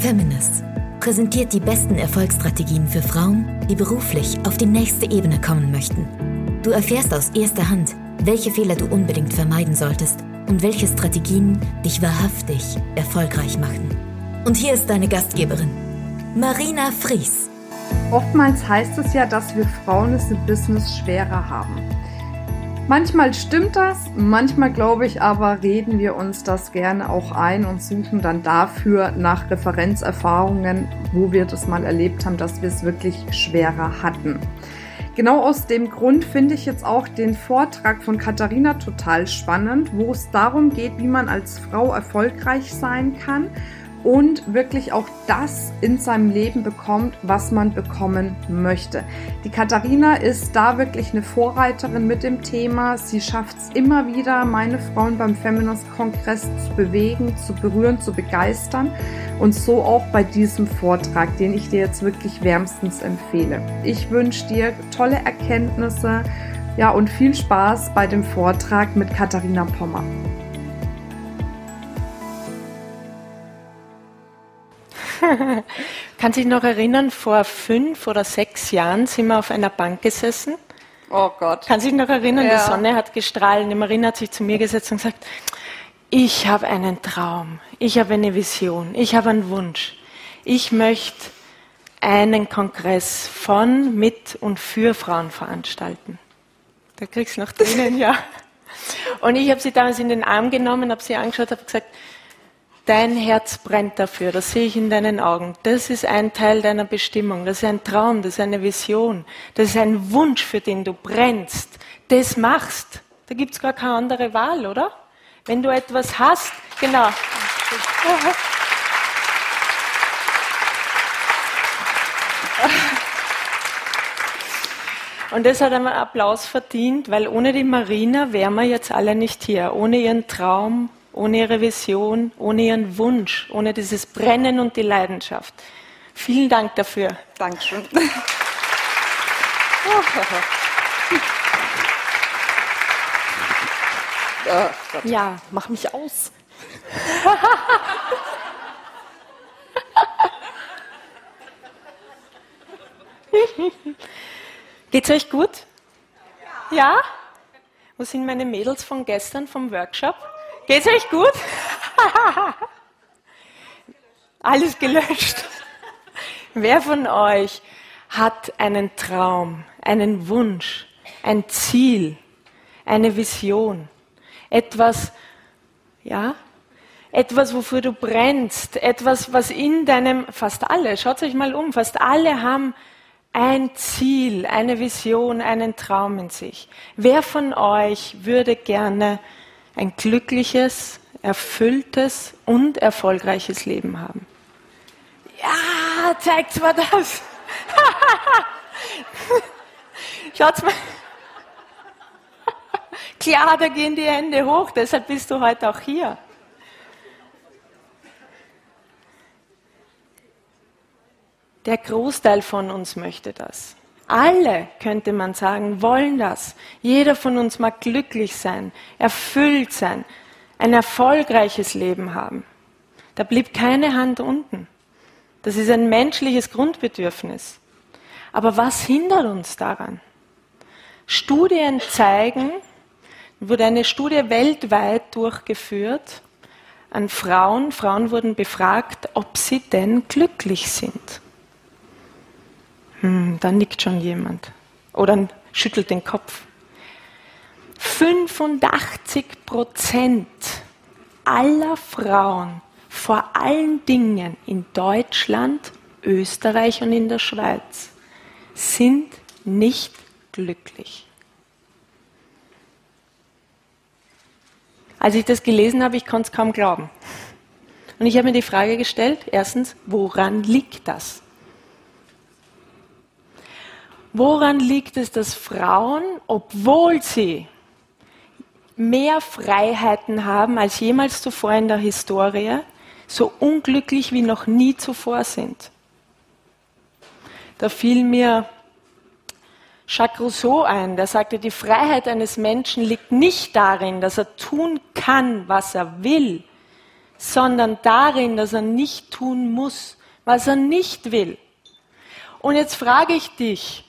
Feminist präsentiert die besten Erfolgsstrategien für Frauen, die beruflich auf die nächste Ebene kommen möchten. Du erfährst aus erster Hand, welche Fehler du unbedingt vermeiden solltest und welche Strategien dich wahrhaftig erfolgreich machen. Und hier ist deine Gastgeberin, Marina Fries. Oftmals heißt es ja, dass wir Frauen es im Business schwerer haben. Manchmal stimmt das, manchmal glaube ich aber, reden wir uns das gerne auch ein und suchen dann dafür nach Referenzerfahrungen, wo wir das mal erlebt haben, dass wir es wirklich schwerer hatten. Genau aus dem Grund finde ich jetzt auch den Vortrag von Katharina total spannend, wo es darum geht, wie man als Frau erfolgreich sein kann und wirklich auch das in seinem Leben bekommt, was man bekommen möchte. Die Katharina ist da wirklich eine Vorreiterin mit dem Thema. Sie schafft es immer wieder, meine Frauen beim Feminist Kongress zu bewegen, zu berühren, zu begeistern und so auch bei diesem Vortrag, den ich dir jetzt wirklich wärmstens empfehle. Ich wünsche dir tolle Erkenntnisse, ja und viel Spaß bei dem Vortrag mit Katharina Pommer. Kann sich noch erinnern, vor fünf oder sechs Jahren sind wir auf einer Bank gesessen. Oh Gott. Kann sich noch erinnern, ja. die Sonne hat gestrahlt. Die Marina hat sich zu mir gesetzt und gesagt, ich habe einen Traum, ich habe eine Vision, ich habe einen Wunsch. Ich möchte einen Kongress von, mit und für Frauen veranstalten. Da kriegst du noch drinnen, ja. Und ich habe sie damals in den Arm genommen, habe sie angeschaut, habe gesagt, Dein Herz brennt dafür, das sehe ich in deinen Augen. Das ist ein Teil deiner Bestimmung, das ist ein Traum, das ist eine Vision, das ist ein Wunsch, für den du brennst. Das machst. Da gibt es gar keine andere Wahl, oder? Wenn du etwas hast, genau. Und das hat einen Applaus verdient, weil ohne die Marina wären wir jetzt alle nicht hier. Ohne ihren Traum, ohne ihre Vision, ohne ihren Wunsch, ohne dieses Brennen und die Leidenschaft. Vielen Dank dafür. Dankeschön. Oh ja, mach mich aus. Geht's euch gut? Ja? ja? Wo sind meine Mädels von gestern vom Workshop? Geht's euch gut? Alles gelöscht. Wer von euch hat einen Traum, einen Wunsch, ein Ziel, eine Vision? Etwas, ja? Etwas, wofür du brennst, etwas, was in deinem, fast alle, schaut euch mal um, fast alle haben ein Ziel, eine Vision, einen Traum in sich. Wer von euch würde gerne ein glückliches, erfülltes und erfolgreiches Leben haben. Ja, zeigt mal das. Schaut's mal. Klar, da gehen die Hände hoch, deshalb bist du heute auch hier. Der Großteil von uns möchte das. Alle, könnte man sagen, wollen das. Jeder von uns mag glücklich sein, erfüllt sein, ein erfolgreiches Leben haben. Da blieb keine Hand unten. Das ist ein menschliches Grundbedürfnis. Aber was hindert uns daran? Studien zeigen, wurde eine Studie weltweit durchgeführt an Frauen. Frauen wurden befragt, ob sie denn glücklich sind. Hm, da nickt schon jemand. Oder schüttelt den Kopf. 85 Prozent aller Frauen, vor allen Dingen in Deutschland, Österreich und in der Schweiz, sind nicht glücklich. Als ich das gelesen habe, ich konnte es kaum glauben. Und ich habe mir die Frage gestellt, erstens, woran liegt das? Woran liegt es, dass Frauen, obwohl sie mehr Freiheiten haben als jemals zuvor in der Historie, so unglücklich wie noch nie zuvor sind? Da fiel mir Jacques Rousseau ein, der sagte, die Freiheit eines Menschen liegt nicht darin, dass er tun kann, was er will, sondern darin, dass er nicht tun muss, was er nicht will. Und jetzt frage ich dich,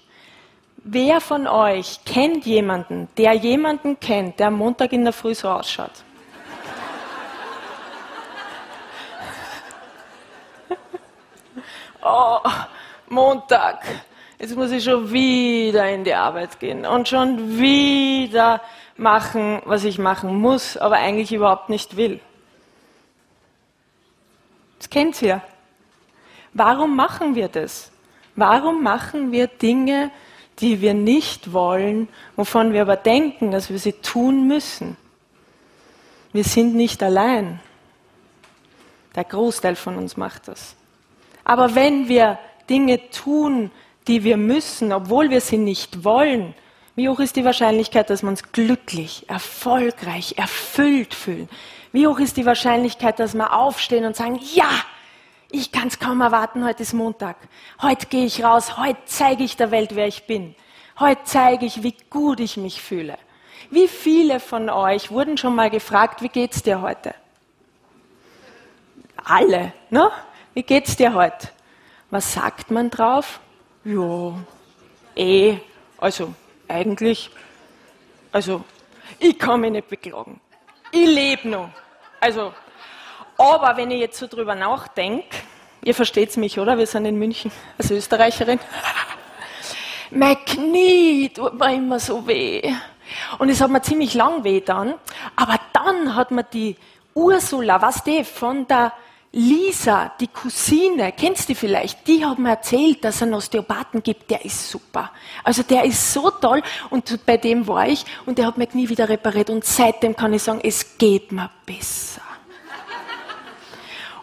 wer von euch kennt jemanden, der jemanden kennt, der am Montag in der Früh so ausschaut? oh, Montag, jetzt muss ich schon wieder in die Arbeit gehen und schon wieder machen, was ich machen muss, aber eigentlich überhaupt nicht will. Das kennt ihr. Warum machen wir das? Warum machen wir Dinge, die wir nicht wollen, wovon wir aber denken, dass wir sie tun müssen? Wir sind nicht allein. Der Großteil von uns macht das. Aber wenn wir Dinge tun, die wir müssen, obwohl wir sie nicht wollen, wie hoch ist die Wahrscheinlichkeit, dass wir uns glücklich, erfolgreich, erfüllt fühlen? Wie hoch ist die Wahrscheinlichkeit, dass wir aufstehen und sagen, ja, ich kann es kaum erwarten, heute ist Montag. Heute gehe ich raus, heute zeige ich der Welt, wer ich bin. Heute zeige ich, wie gut ich mich fühle. Wie viele von euch wurden schon mal gefragt, wie geht's dir heute? Alle, ne? Wie geht's dir heute? Was sagt man drauf? Ja, eh, also eigentlich, also ich kann mich nicht beklagen. Ich lebe noch. Also, aber wenn ich jetzt so drüber nachdenke, ihr versteht mich, oder? Wir sind in München, als Österreicherin. mein Knie tut mir immer so weh. Und es hat mir ziemlich lang weh dann. Aber dann hat mir die Ursula, was die von der Lisa, die Cousine, kennst du vielleicht? Die hat mir erzählt, dass es einen Osteopathen gibt, der ist super. Also der ist so toll und bei dem war ich und der hat mir nie wieder repariert und seitdem kann ich sagen, es geht mir besser.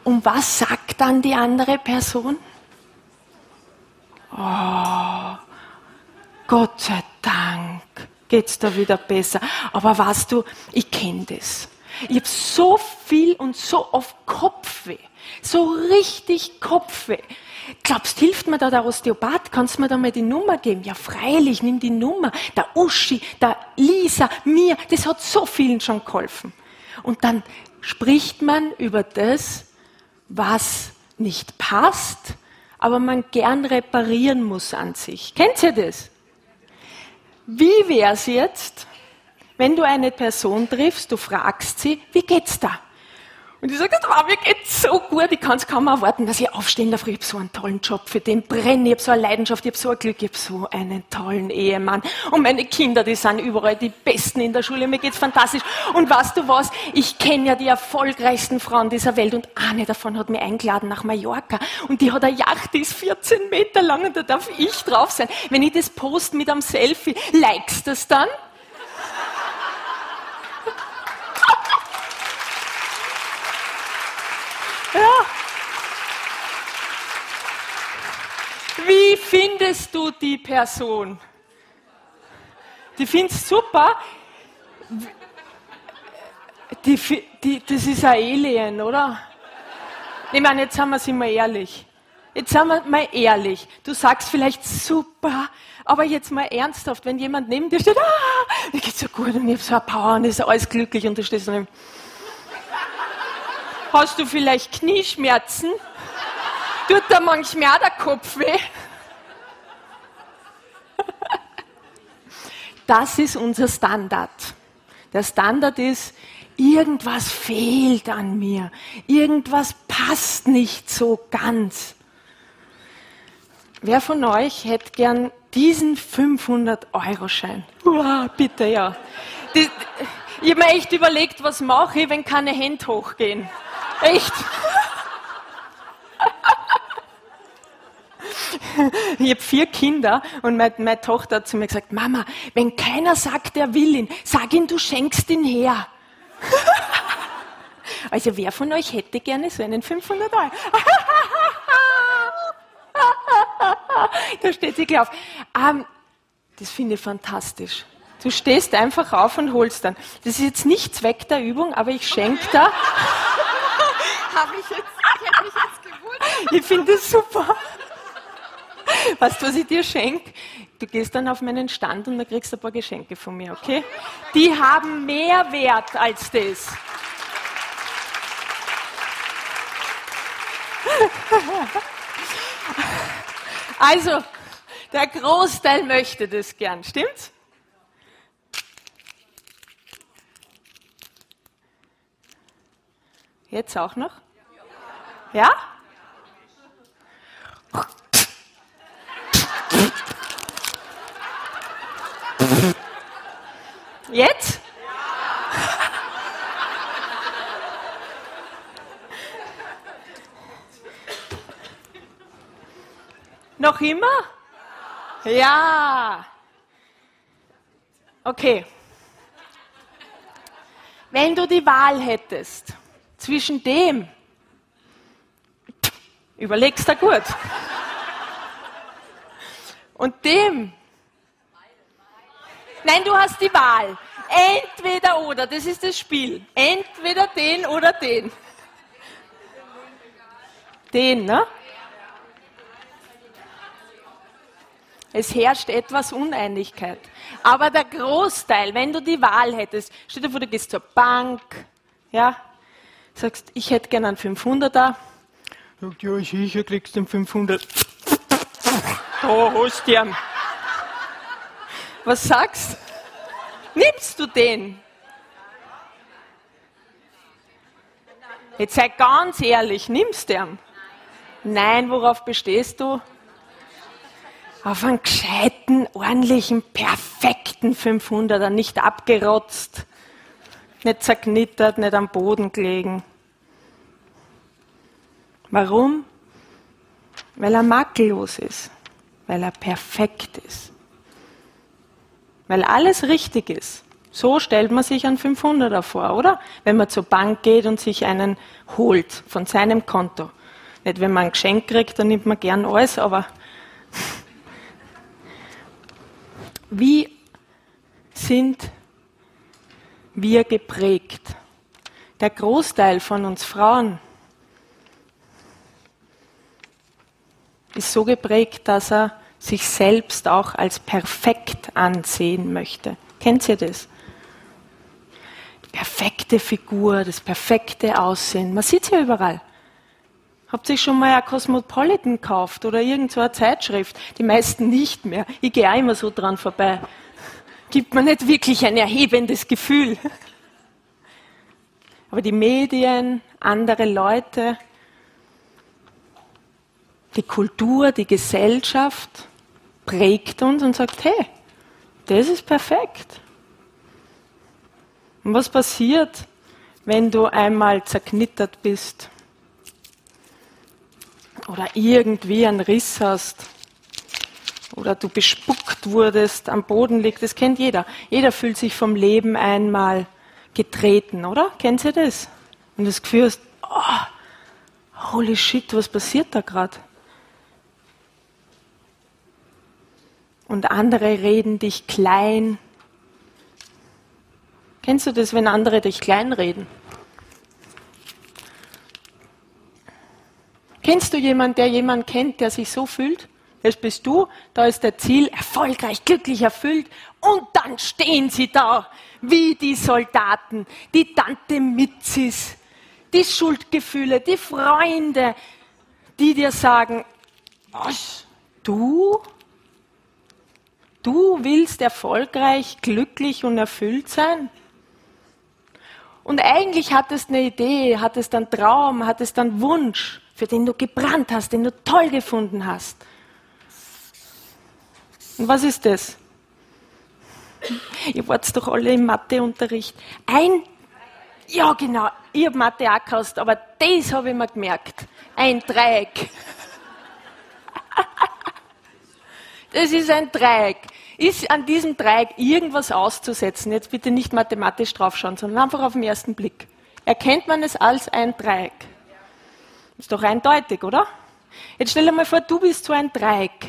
Und was sagt dann die andere Person? Oh, Gott sei Dank geht's da wieder besser. Aber weißt du, ich kenne das. Ich habe so viel und so oft Kopfweh. So richtig Kopfweh. Glaubst, hilft mir da der Osteopath? Kannst du mir da mal die Nummer geben? Ja, freilich, nimm die Nummer. Der Uschi, der Lisa, mir, das hat so vielen schon geholfen. Und dann spricht man über das, was nicht passt, aber man gern reparieren muss an sich. Kennt ihr das? Wie wäre es jetzt, wenn du eine Person triffst, du fragst sie, wie geht's da? Und die sagt, oh, mir geht's so gut, ich kann es kaum erwarten, dass ich aufstehen darf. Ich habe so einen tollen Job, für den brenne ich, habe so eine Leidenschaft, ich habe so ein Glück, ich habe so einen tollen Ehemann. Und meine Kinder, die sind überall die Besten in der Schule, mir geht's fantastisch. Und weißt du was, ich kenne ja die erfolgreichsten Frauen dieser Welt und eine davon hat mich eingeladen nach Mallorca. Und die hat eine Yacht, die ist 14 Meter lang und da darf ich drauf sein. Wenn ich das post mit einem Selfie, likest das dann? Wie findest du die Person? Die findest super. Die, die, das ist ein Alien, oder? Ich meine, jetzt sind wir, sind wir ehrlich. Jetzt sind wir mal ehrlich. Du sagst vielleicht super, aber jetzt mal ernsthaft, wenn jemand neben dir steht, ah, mir geht's so gut und ich habe so eine Power und ist alles glücklich und du stehst daneben. Hast du vielleicht Knieschmerzen? Tut da manchmal auch der Kopf weh? Das ist unser Standard. Der Standard ist, irgendwas fehlt an mir, irgendwas passt nicht so ganz. Wer von euch hätte gern diesen 500-Euro-Schein? Uah, bitte, ja. Die, ich habe mir echt überlegt, was mache ich, wenn keine Hände hochgehen. Echt? Ich habe vier Kinder und meine, meine, Tochter hat zu mir gesagt, Mama, wenn keiner sagt, er will ihn, sag ihm, du schenkst ihn her. Also wer von euch hätte gerne so einen 500 Euro? da steht sie gleich auf. Um, das finde ich fantastisch. Du stehst einfach auf und holst dann. Das ist jetzt nicht Zweck der Übung, aber ich schenke da. Habe ich jetzt, ich mich jetzt gewundert. Ich finde das super. Weißt du, was ich dir schenke? Du gehst dann auf meinen Stand und dann kriegst du ein paar Geschenke von mir, okay? Die haben mehr Wert als das. Also, der Großteil möchte das gern, stimmt's? Jetzt auch noch? Ja? Jetzt? Noch immer? Ja. Okay. Wenn du die Wahl hättest zwischen dem, überlegst du gut, und dem, nein, du hast die Wahl. Entweder oder, das ist das Spiel. Entweder den oder den. Den, ne? Es herrscht etwas Uneinigkeit. Aber der Großteil, wenn du die Wahl hättest, stell dir vor, du gehst zur Bank, ja, sagst, ich hätte gerne einen 500er. Sagt, ja, sicher kriegst du einen 500. Oh, hast du Was sagst? Nimmst du den? Jetzt sei ganz ehrlich, nimmst du den? Nein, worauf bestehst du? auf einen gescheiten, ordentlichen, perfekten 500er, nicht abgerotzt, nicht zerknittert, nicht am Boden gelegen. Warum? Weil er makellos ist, weil er perfekt ist, weil alles richtig ist. So stellt man sich einen 500er vor, oder? Wenn man zur Bank geht und sich einen holt von seinem Konto. Nicht, wenn man ein Geschenk kriegt, dann nimmt man gern alles, aber Wie sind wir geprägt? Der Großteil von uns Frauen ist so geprägt, dass er sich selbst auch als perfekt ansehen möchte. Kennt ihr das? Die perfekte Figur, das perfekte Aussehen. Man sieht es ja überall. Habt ihr schon mal ein Cosmopolitan gekauft oder irgendeine Zeitschrift? Die meisten nicht mehr. Ich gehe auch immer so dran vorbei. Gibt mir nicht wirklich ein erhebendes Gefühl. Aber die Medien, andere Leute, die Kultur, die Gesellschaft prägt uns und sagt, hey, das ist perfekt. Und was passiert, wenn du einmal zerknittert bist? oder irgendwie einen Riss hast oder du bespuckt wurdest, am Boden liegt, das kennt jeder. Jeder fühlt sich vom Leben einmal getreten, oder? Kennt ihr das? Und das Gefühl ist, oh, holy shit, was passiert da gerade? Und andere reden dich klein. Kennst du das, wenn andere dich klein reden? Kennst du jemanden, der jemanden kennt, der sich so fühlt? Das bist du, da ist der Ziel erfolgreich, glücklich erfüllt und dann stehen sie da wie die Soldaten, die Tante Mitzis, die Schuldgefühle, die Freunde, die dir sagen, was, du? Du willst erfolgreich, glücklich und erfüllt sein? Und eigentlich hattest eine Idee, hattest einen Traum, hattest einen Wunsch für den du gebrannt hast, den du toll gefunden hast. Und was ist das? Ihr wart doch alle im Matheunterricht. Ein, ja genau, ich habe Mathe auch gehasst, aber das habe ich mir gemerkt. Ein Dreieck. Das ist ein Dreieck. Ist an diesem Dreieck irgendwas auszusetzen? Jetzt bitte nicht mathematisch draufschauen, sondern einfach auf den ersten Blick. Erkennt man es als ein Dreieck? Ist doch eindeutig, oder? Jetzt stell dir mal vor, du bist so ein Dreieck.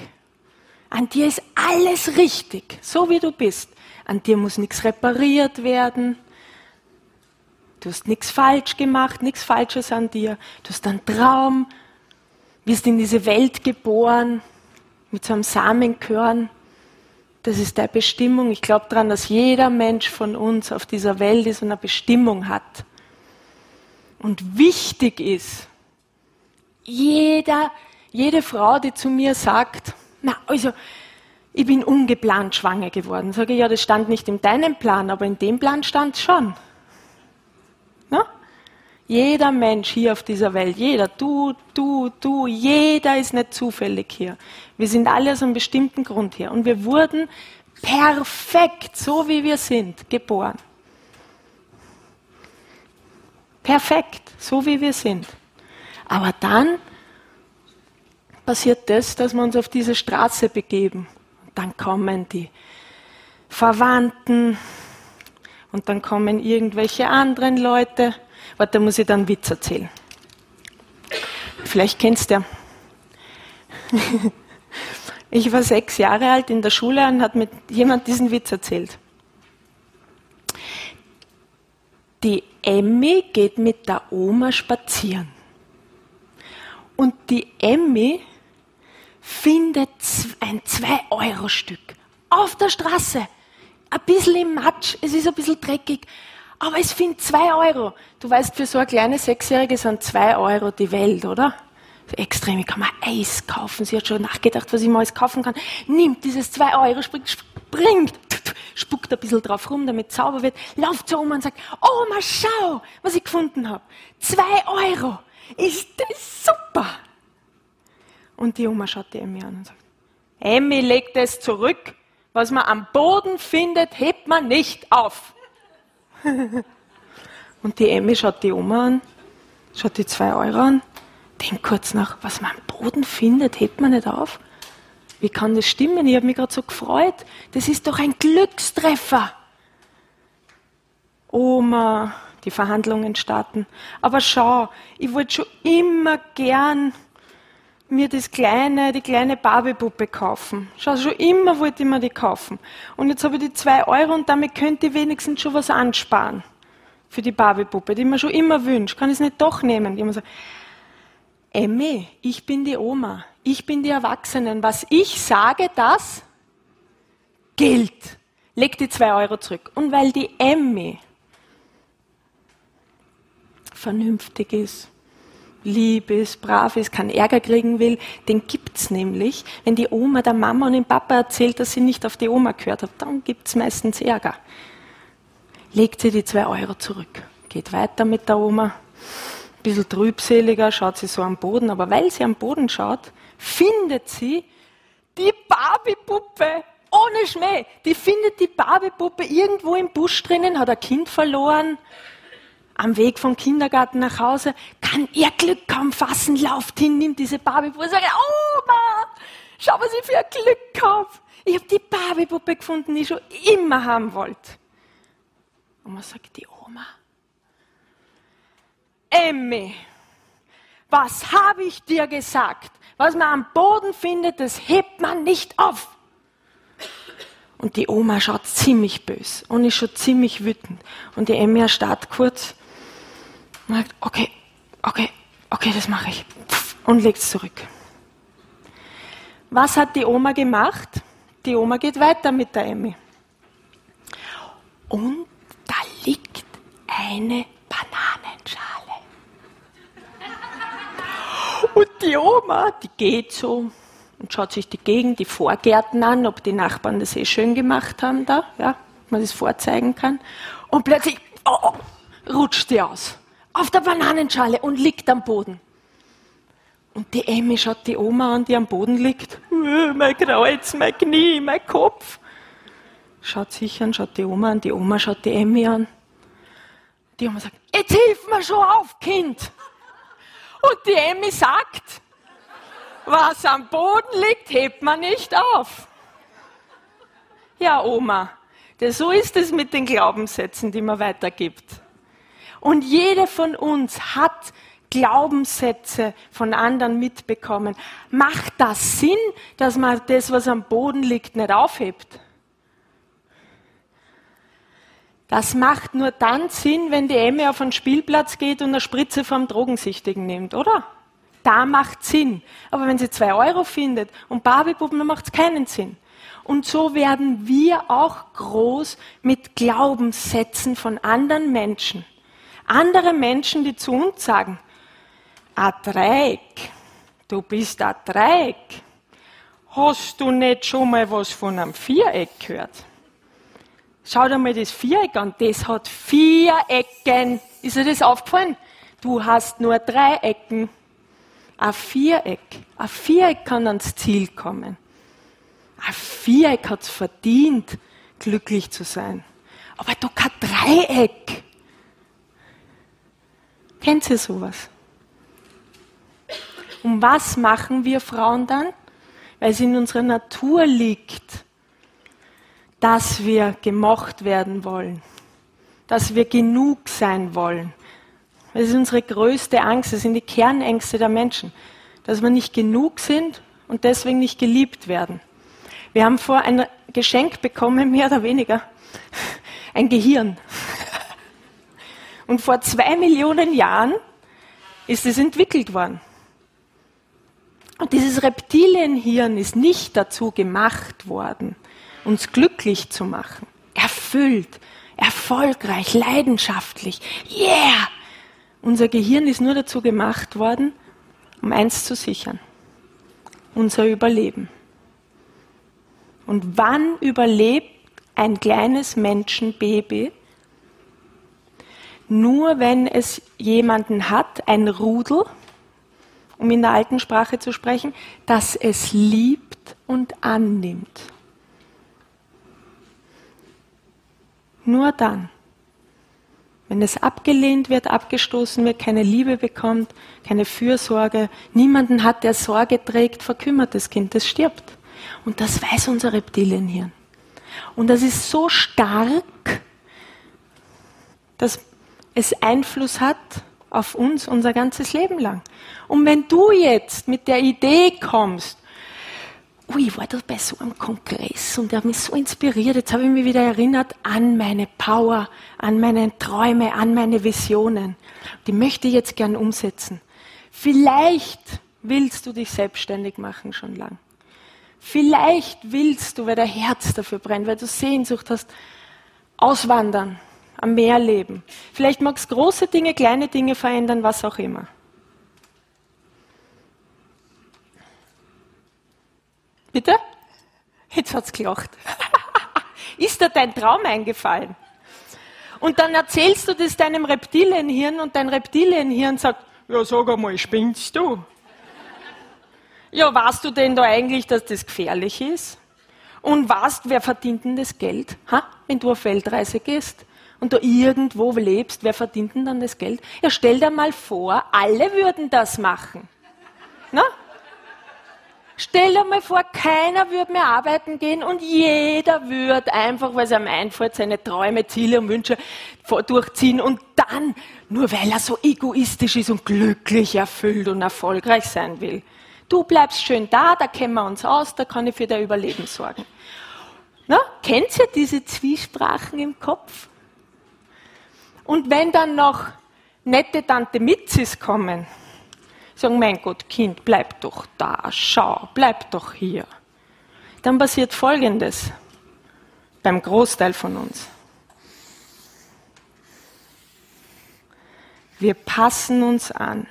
An dir ist alles richtig, so wie du bist. An dir muss nichts repariert werden. Du hast nichts falsch gemacht, nichts Falsches an dir. Du hast einen Traum, wirst in diese Welt geboren, mit so einem Samenkörn. Das ist deine Bestimmung. Ich glaube daran, dass jeder Mensch von uns auf dieser Welt ist und eine Bestimmung hat. Und wichtig ist, jeder, jede Frau, die zu mir sagt, na, also, ich bin ungeplant schwanger geworden. Sage ich, ja, das stand nicht in deinem Plan, aber in dem Plan stand es schon. Na? Jeder Mensch hier auf dieser Welt, jeder, du, du, du, jeder ist nicht zufällig hier. Wir sind alle aus einem bestimmten Grund hier. Und wir wurden perfekt, so wie wir sind, geboren. Perfekt, so wie wir sind. Aber dann passiert das, dass wir uns auf diese Straße begeben. Dann kommen die Verwandten und dann kommen irgendwelche anderen Leute. Warte, da muss ich dann einen Witz erzählen. Vielleicht kennst du ja. Ich war sechs Jahre alt in der Schule und hat mit jemand diesen Witz erzählt. Die Emmy geht mit der Oma spazieren. Und die Emmy findet ein 2-Euro-Stück auf der Straße. Ein bisschen im Matsch, es ist ein bisschen dreckig, aber es findet 2 Euro. Du weißt, für so eine kleine Sechsjährige sind 2 Euro die Welt, oder? Extrem, ich kann mir Eis kaufen. Sie hat schon nachgedacht, was ich mal alles kaufen kann. Nimmt dieses 2 Euro, springt, springt, spuckt ein bisschen drauf rum, damit es sauber wird, lauft zur Oma und sagt, Oma, schau, was ich gefunden habe. 2 Euro. Ist das super? Und die Oma schaut die Emmy an und sagt, Emmy, leg das zurück. Was man am Boden findet, hebt man nicht auf. und die Emmy schaut die Oma an, schaut die zwei Euro an, denkt kurz nach, was man am Boden findet, hebt man nicht auf. Wie kann das stimmen? Ich habe mich gerade so gefreut. Das ist doch ein Glückstreffer. Oma, die Verhandlungen starten. Aber schau, ich wollte schon immer gern mir das kleine, die kleine Barbiepuppe kaufen. Schau, schon immer wollte ich mir die kaufen. Und jetzt habe ich die zwei Euro und damit könnte ich wenigstens schon was ansparen. Für die Barbiepuppe, die ich mir schon immer wünsche. Kann ich es nicht doch nehmen? Immer so, Emmy, ich bin die Oma. Ich bin die Erwachsenen. Was ich sage, das gilt. Leg die zwei Euro zurück. Und weil die Emmy vernünftig ist, lieb ist, brav ist, keinen Ärger kriegen will, den gibt's nämlich. Wenn die Oma der Mama und dem Papa erzählt, dass sie nicht auf die Oma gehört hat, dann gibt's meistens Ärger. Legt sie die zwei Euro zurück, geht weiter mit der Oma, ein bisschen trübseliger, schaut sie so am Boden, aber weil sie am Boden schaut, findet sie die Barbie-Puppe ohne Schmäh. Die findet die Barbie-Puppe irgendwo im Busch drinnen, hat ein Kind verloren, am Weg vom Kindergarten nach Hause, kann ihr Glück kaum fassen, lauft hin, nimmt diese Barbiepuppe und sagt, Oma, schau, was ich für ein Glück habe. Ich habe die Barbiepuppe gefunden, die ich schon immer haben wollte. Oma sagt, die Oma, Emmy, was habe ich dir gesagt? Was man am Boden findet, das hebt man nicht auf. Und die Oma schaut ziemlich bös und ist schon ziemlich wütend. Und die Emmy erstarrt kurz und sagt, okay, okay, okay, das mache ich. Und legt es zurück. Was hat die Oma gemacht? Die Oma geht weiter mit der Emmy. Und da liegt eine Bananenschale. Und die Oma, die geht so und schaut sich die Gegend, die Vorgärten an, ob die Nachbarn das eh schön gemacht haben da, ja, man das vorzeigen kann. Und plötzlich oh, oh, rutscht die aus auf der Bananenschale und liegt am Boden. Und die Emmy schaut die Oma an, die am Boden liegt. Äh, mein Kreuz, mein Knie, mein Kopf. Schaut sich an, schaut die Oma an, die Oma schaut die Emmy an. Die Oma sagt, jetzt hilf mir schon auf, Kind. Und die Emmy sagt, was am Boden liegt, hebt man nicht auf. Ja, Oma, so ist es mit den Glaubenssätzen, die man weitergibt. Und jeder von uns hat Glaubenssätze von anderen mitbekommen. Macht das Sinn, dass man das, was am Boden liegt, nicht aufhebt? Das macht nur dann Sinn, wenn die Emme auf einen Spielplatz geht und eine Spritze vom Drogensüchtigen nimmt, oder? Da macht Sinn. Aber wenn sie zwei Euro findet und Barbiepuppen, dann macht es keinen Sinn. Und so werden wir auch groß mit Glaubenssätzen von anderen Menschen andere Menschen, die zu uns sagen, ein Dreieck, du bist ein Dreieck. Hast du nicht schon mal was von einem Viereck gehört? Schau dir mal das Viereck an, das hat vier Ecken. Ist dir das aufgefallen? Du hast nur drei Ecken. Ein Viereck, ein Viereck kann ans Ziel kommen. Ein Viereck hat es verdient, glücklich zu sein. Aber doch kein Dreieck. Kennt ihr sowas? Und was machen wir Frauen dann? Weil es in unserer Natur liegt, dass wir gemocht werden wollen, dass wir genug sein wollen. Das ist unsere größte Angst, das sind die Kernängste der Menschen, dass wir nicht genug sind und deswegen nicht geliebt werden. Wir haben vor ein Geschenk bekommen, mehr oder weniger, ein Gehirn. Und vor zwei Millionen Jahren ist es entwickelt worden. Und dieses Reptilienhirn ist nicht dazu gemacht worden, uns glücklich zu machen, erfüllt, erfolgreich, leidenschaftlich. Yeah! Unser Gehirn ist nur dazu gemacht worden, um eins zu sichern. Unser Überleben. Und wann überlebt ein kleines Menschenbaby? Nur wenn es jemanden hat, ein Rudel, um in der alten Sprache zu sprechen, das es liebt und annimmt. Nur dann. Wenn es abgelehnt wird, abgestoßen wird, keine Liebe bekommt, keine Fürsorge, niemanden hat, der Sorge trägt, verkümmert das Kind, das stirbt. Und das weiß unser Reptilienhirn. Und das ist so stark, dass es Einfluss hat auf uns unser ganzes Leben lang. Und wenn du jetzt mit der Idee kommst, ui, ich war da bei so einem Kongress und der hat mich so inspiriert, jetzt habe ich mich wieder erinnert an meine Power, an meine Träume, an meine Visionen. Die möchte ich jetzt gern umsetzen. Vielleicht willst du dich selbstständig machen schon lang. Vielleicht willst du, weil der Herz dafür brennt, weil du Sehnsucht hast, auswandern, am Meer leben. Vielleicht magst du große Dinge, kleine Dinge verändern, was auch immer. Bitte? Jetzt hat's gelacht. Ist dir dein Traum eingefallen? Und dann erzählst du das deinem Reptilienhirn und dein Reptilienhirn sagt, ja, sag einmal, spinnst du? Ja, weißt du denn da eigentlich, dass das gefährlich ist? Und weißt, wer verdient denn das Geld, ha? wenn du auf Weltreise gehst? Und du irgendwo lebst, wer verdient denn dann das Geld? Ja, stell dir mal vor, alle würden das machen. Na? Stell dir mal vor, keiner würde mehr arbeiten gehen und jeder würde einfach, weil es ihm einfällt, seine Träume, Ziele und Wünsche durchziehen und dann, nur weil er so egoistisch ist und glücklich erfüllt und erfolgreich sein will. Du bleibst schön da, da kennen wir uns aus, da kann ich für dein Überleben sorgen. Na, kennt ihr diese Zwiesprachen im Kopf? Und wenn dann noch nette Tante Mitzis kommen, sagen, mein Gott, Kind, bleib doch da, schau, bleib doch hier. Dann passiert Folgendes beim Großteil von uns. Wir passen uns an,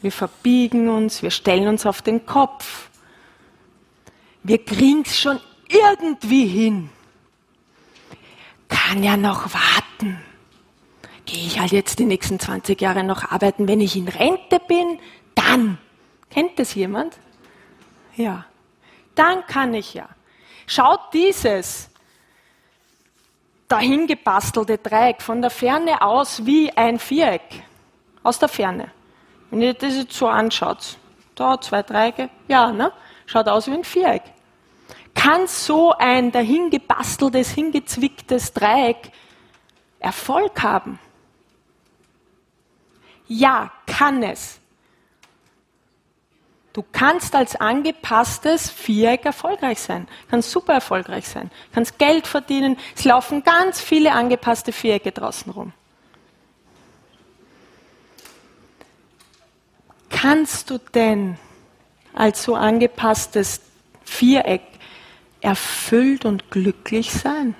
wir verbiegen uns, wir stellen uns auf den Kopf. Wir kriegen es schon irgendwie hin. Kann ja noch warten gehe ich halt jetzt die nächsten 20 Jahre noch arbeiten. Wenn ich in Rente bin, dann. Kennt das jemand? Ja. Dann kann ich ja. Schaut dieses dahingebastelte Dreieck von der Ferne aus wie ein Viereck. Aus der Ferne. Wenn ihr das jetzt so anschaut, da zwei Dreiecke, ja, ne? Schaut aus wie ein Viereck. Kann so ein dahingebasteltes, hingezwicktes Dreieck Erfolg haben? Ja, kann es. Du kannst als angepasstes Viereck erfolgreich sein, kannst super erfolgreich sein, kannst Geld verdienen. Es laufen ganz viele angepasste Vierecke draußen rum. Kannst du denn als so angepasstes Viereck erfüllt und glücklich sein?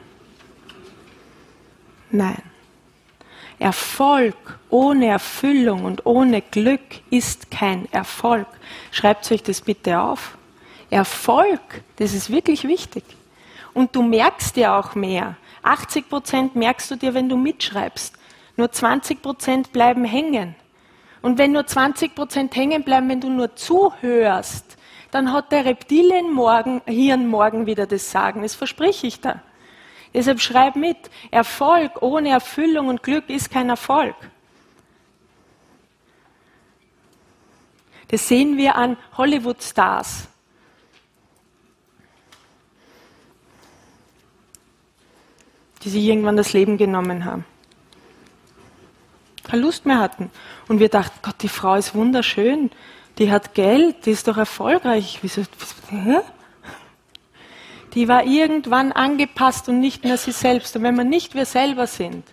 Nein. Erfolg ohne Erfüllung und ohne Glück ist kein Erfolg. Schreibt euch das bitte auf. Erfolg, das ist wirklich wichtig. Und du merkst dir auch mehr. 80 Prozent merkst du dir, wenn du mitschreibst. Nur 20 Prozent bleiben hängen. Und wenn nur 20 Prozent hängen bleiben, wenn du nur zuhörst, dann hat der Reptilienhirn morgen wieder das Sagen. Das verspreche ich dir. Deshalb schreib mit. Erfolg ohne Erfüllung und Glück ist kein Erfolg. Das sehen wir an Hollywood-Stars. die sich irgendwann das Leben genommen haben. Keine Lust mehr hatten. Und wir dachten, Gott, die Frau ist wunderschön, die hat Geld, die ist doch erfolgreich. Wieso, hä? Die war irgendwann angepasst und nicht mehr sie selbst. Und wenn wir nicht wir selber sind,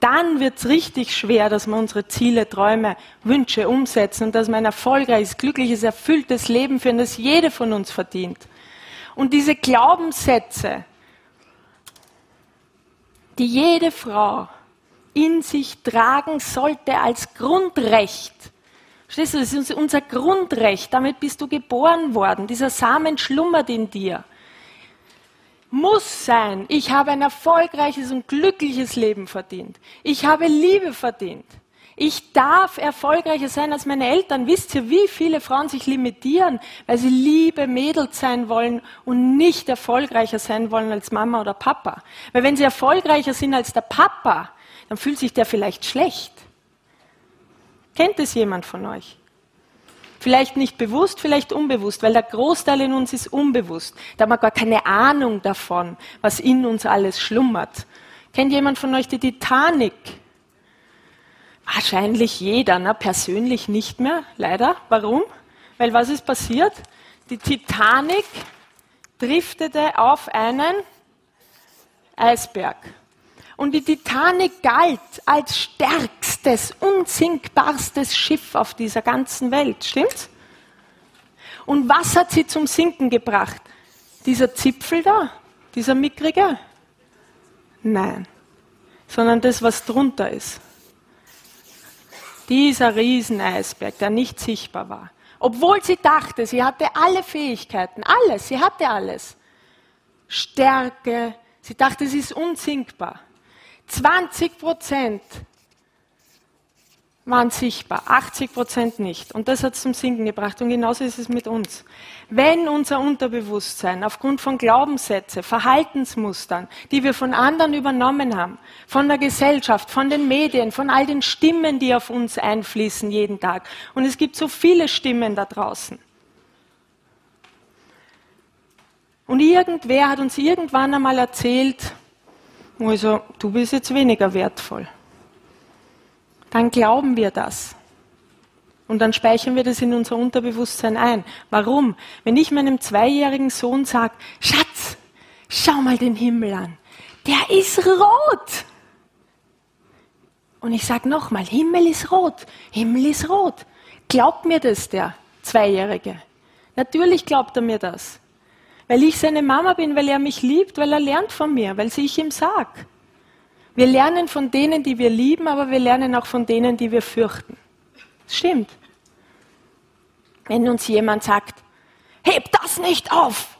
dann wird es richtig schwer, dass wir unsere Ziele, Träume, Wünsche umsetzen und dass wir ein erfolgreiches, glückliches, erfülltes Leben führen, das jede von uns verdient. Und diese Glaubenssätze, die jede Frau in sich tragen sollte als Grundrecht. Verstehst du, das ist unser Grundrecht. Damit bist du geboren worden. Dieser Samen schlummert in dir. Muss sein. Ich habe ein erfolgreiches und glückliches Leben verdient. Ich habe Liebe verdient. Ich darf erfolgreicher sein als meine Eltern. Wisst ihr, wie viele Frauen sich limitieren, weil sie liebe Mädels sein wollen und nicht erfolgreicher sein wollen als Mama oder Papa? Weil wenn sie erfolgreicher sind als der Papa, dann fühlt sich der vielleicht schlecht. Kennt es jemand von euch? Vielleicht nicht bewusst, vielleicht unbewusst, weil der Großteil in uns ist unbewusst. Da haben wir gar keine Ahnung davon, was in uns alles schlummert. Kennt jemand von euch die Titanic? Wahrscheinlich jeder, ne? persönlich nicht mehr, leider. Warum? Weil was ist passiert? Die Titanic driftete auf einen Eisberg. Und die Titanic galt als stärkstes, unsinkbarstes Schiff auf dieser ganzen Welt, stimmt's? Und was hat sie zum Sinken gebracht? Dieser Zipfel da, dieser mickrige? Nein, sondern das, was drunter ist. Dieser Rieseneisberg, der nicht sichtbar war. Obwohl sie dachte, sie hatte alle Fähigkeiten, alles, sie hatte alles. Stärke, sie dachte, sie ist unsinkbar. 20 Prozent waren sichtbar, 80 Prozent nicht. Und das hat es zum Sinken gebracht. Und genauso ist es mit uns. Wenn unser Unterbewusstsein aufgrund von Glaubenssätzen, Verhaltensmustern, die wir von anderen übernommen haben, von der Gesellschaft, von den Medien, von all den Stimmen, die auf uns einfließen jeden Tag. Und es gibt so viele Stimmen da draußen. Und irgendwer hat uns irgendwann einmal erzählt, also du bist jetzt weniger wertvoll dann glauben wir das. Und dann speichern wir das in unser Unterbewusstsein ein. Warum? Wenn ich meinem zweijährigen Sohn sage, Schatz, schau mal den Himmel an, der ist rot. Und ich sage nochmal, Himmel ist rot, Himmel ist rot. Glaubt mir das der Zweijährige? Natürlich glaubt er mir das. Weil ich seine Mama bin, weil er mich liebt, weil er lernt von mir, weil ich ihm sag. Wir lernen von denen, die wir lieben, aber wir lernen auch von denen, die wir fürchten. Das stimmt. Wenn uns jemand sagt, heb das nicht auf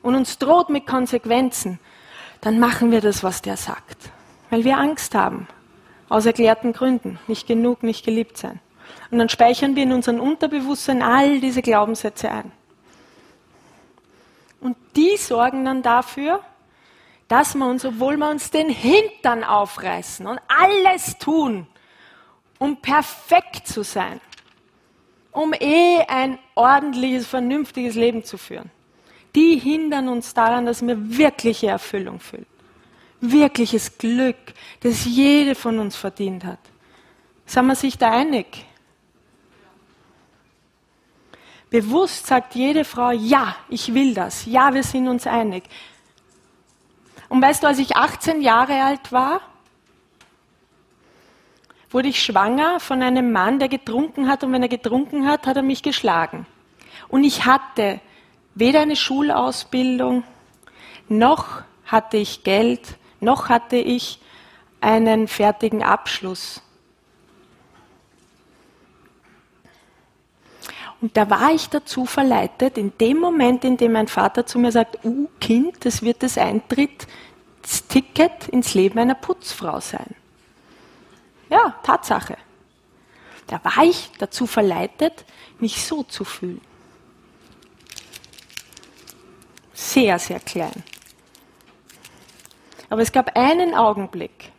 und uns droht mit Konsequenzen, dann machen wir das, was der sagt, weil wir Angst haben, aus erklärten Gründen, nicht genug, nicht geliebt sein. Und dann speichern wir in unserem Unterbewusstsein all diese Glaubenssätze ein. Und die sorgen dann dafür, dass wir uns, obwohl wir uns den Hintern aufreißen und alles tun, um perfekt zu sein, um eh ein ordentliches, vernünftiges Leben zu führen, die hindern uns daran, dass wir wirkliche Erfüllung fühlen. Wirkliches Glück, das jede von uns verdient hat. Sind wir sich da einig? Bewusst sagt jede Frau, ja, ich will das. Ja, wir sind uns einig. Und weißt du, als ich 18 Jahre alt war, wurde ich schwanger von einem Mann, der getrunken hat und wenn er getrunken hat, hat er mich geschlagen. Und ich hatte weder eine Schulausbildung, noch hatte ich Geld, noch hatte ich einen fertigen Abschluss. Und da war ich dazu verleitet, in dem Moment, in dem mein Vater zu mir sagt, uh, Kind, das wird das Eintrittsticket ins Leben einer Putzfrau sein. Ja, Tatsache. Da war ich dazu verleitet, mich so zu fühlen. Sehr, sehr klein. Aber es gab einen Augenblick,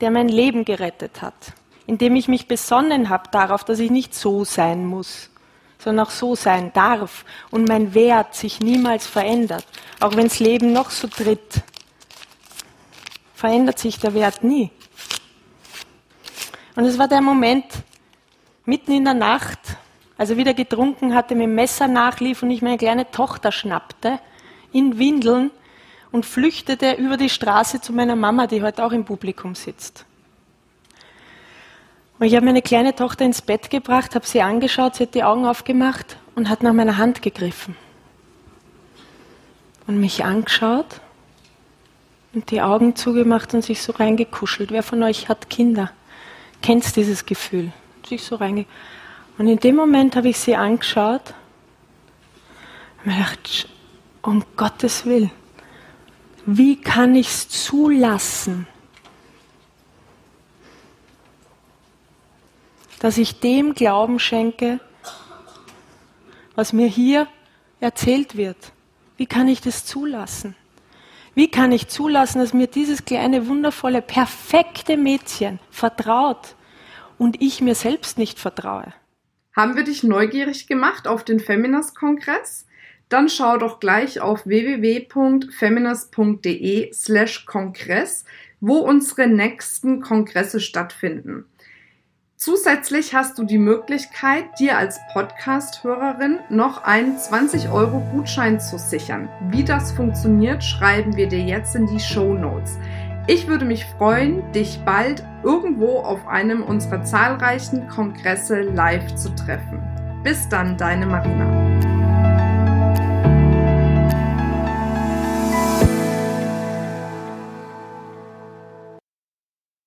der mein Leben gerettet hat, in dem ich mich besonnen habe darauf, dass ich nicht so sein muss, sondern auch so sein darf und mein Wert sich niemals verändert. Auch wenn das Leben noch so tritt, verändert sich der Wert nie. Und es war der Moment, mitten in der Nacht, als er wieder getrunken hatte, mit dem Messer nachlief und ich meine kleine Tochter schnappte, in Windeln und flüchtete über die Straße zu meiner Mama, die heute auch im Publikum sitzt. Und ich habe meine kleine Tochter ins Bett gebracht, habe sie angeschaut, sie hat die Augen aufgemacht und hat nach meiner Hand gegriffen. Und mich angeschaut und die Augen zugemacht und sich so reingekuschelt. Wer von euch hat Kinder? Kennt dieses Gefühl? Sich so reinge und in dem Moment habe ich sie angeschaut und mir gedacht, um Gottes Willen, wie kann ich es zulassen, dass ich dem Glauben schenke, was mir hier erzählt wird. Wie kann ich das zulassen? Wie kann ich zulassen, dass mir dieses kleine, wundervolle, perfekte Mädchen vertraut und ich mir selbst nicht vertraue? Haben wir dich neugierig gemacht auf den Feminist-Kongress? Dann schau doch gleich auf www.feminist.de slash Kongress, wo unsere nächsten Kongresse stattfinden. Zusätzlich hast du die Möglichkeit, dir als Podcast-Hörerin noch einen 20-Euro-Gutschein zu sichern. Wie das funktioniert, schreiben wir dir jetzt in die Show Notes. Ich würde mich freuen, dich bald irgendwo auf einem unserer zahlreichen Kongresse live zu treffen. Bis dann, deine Marina.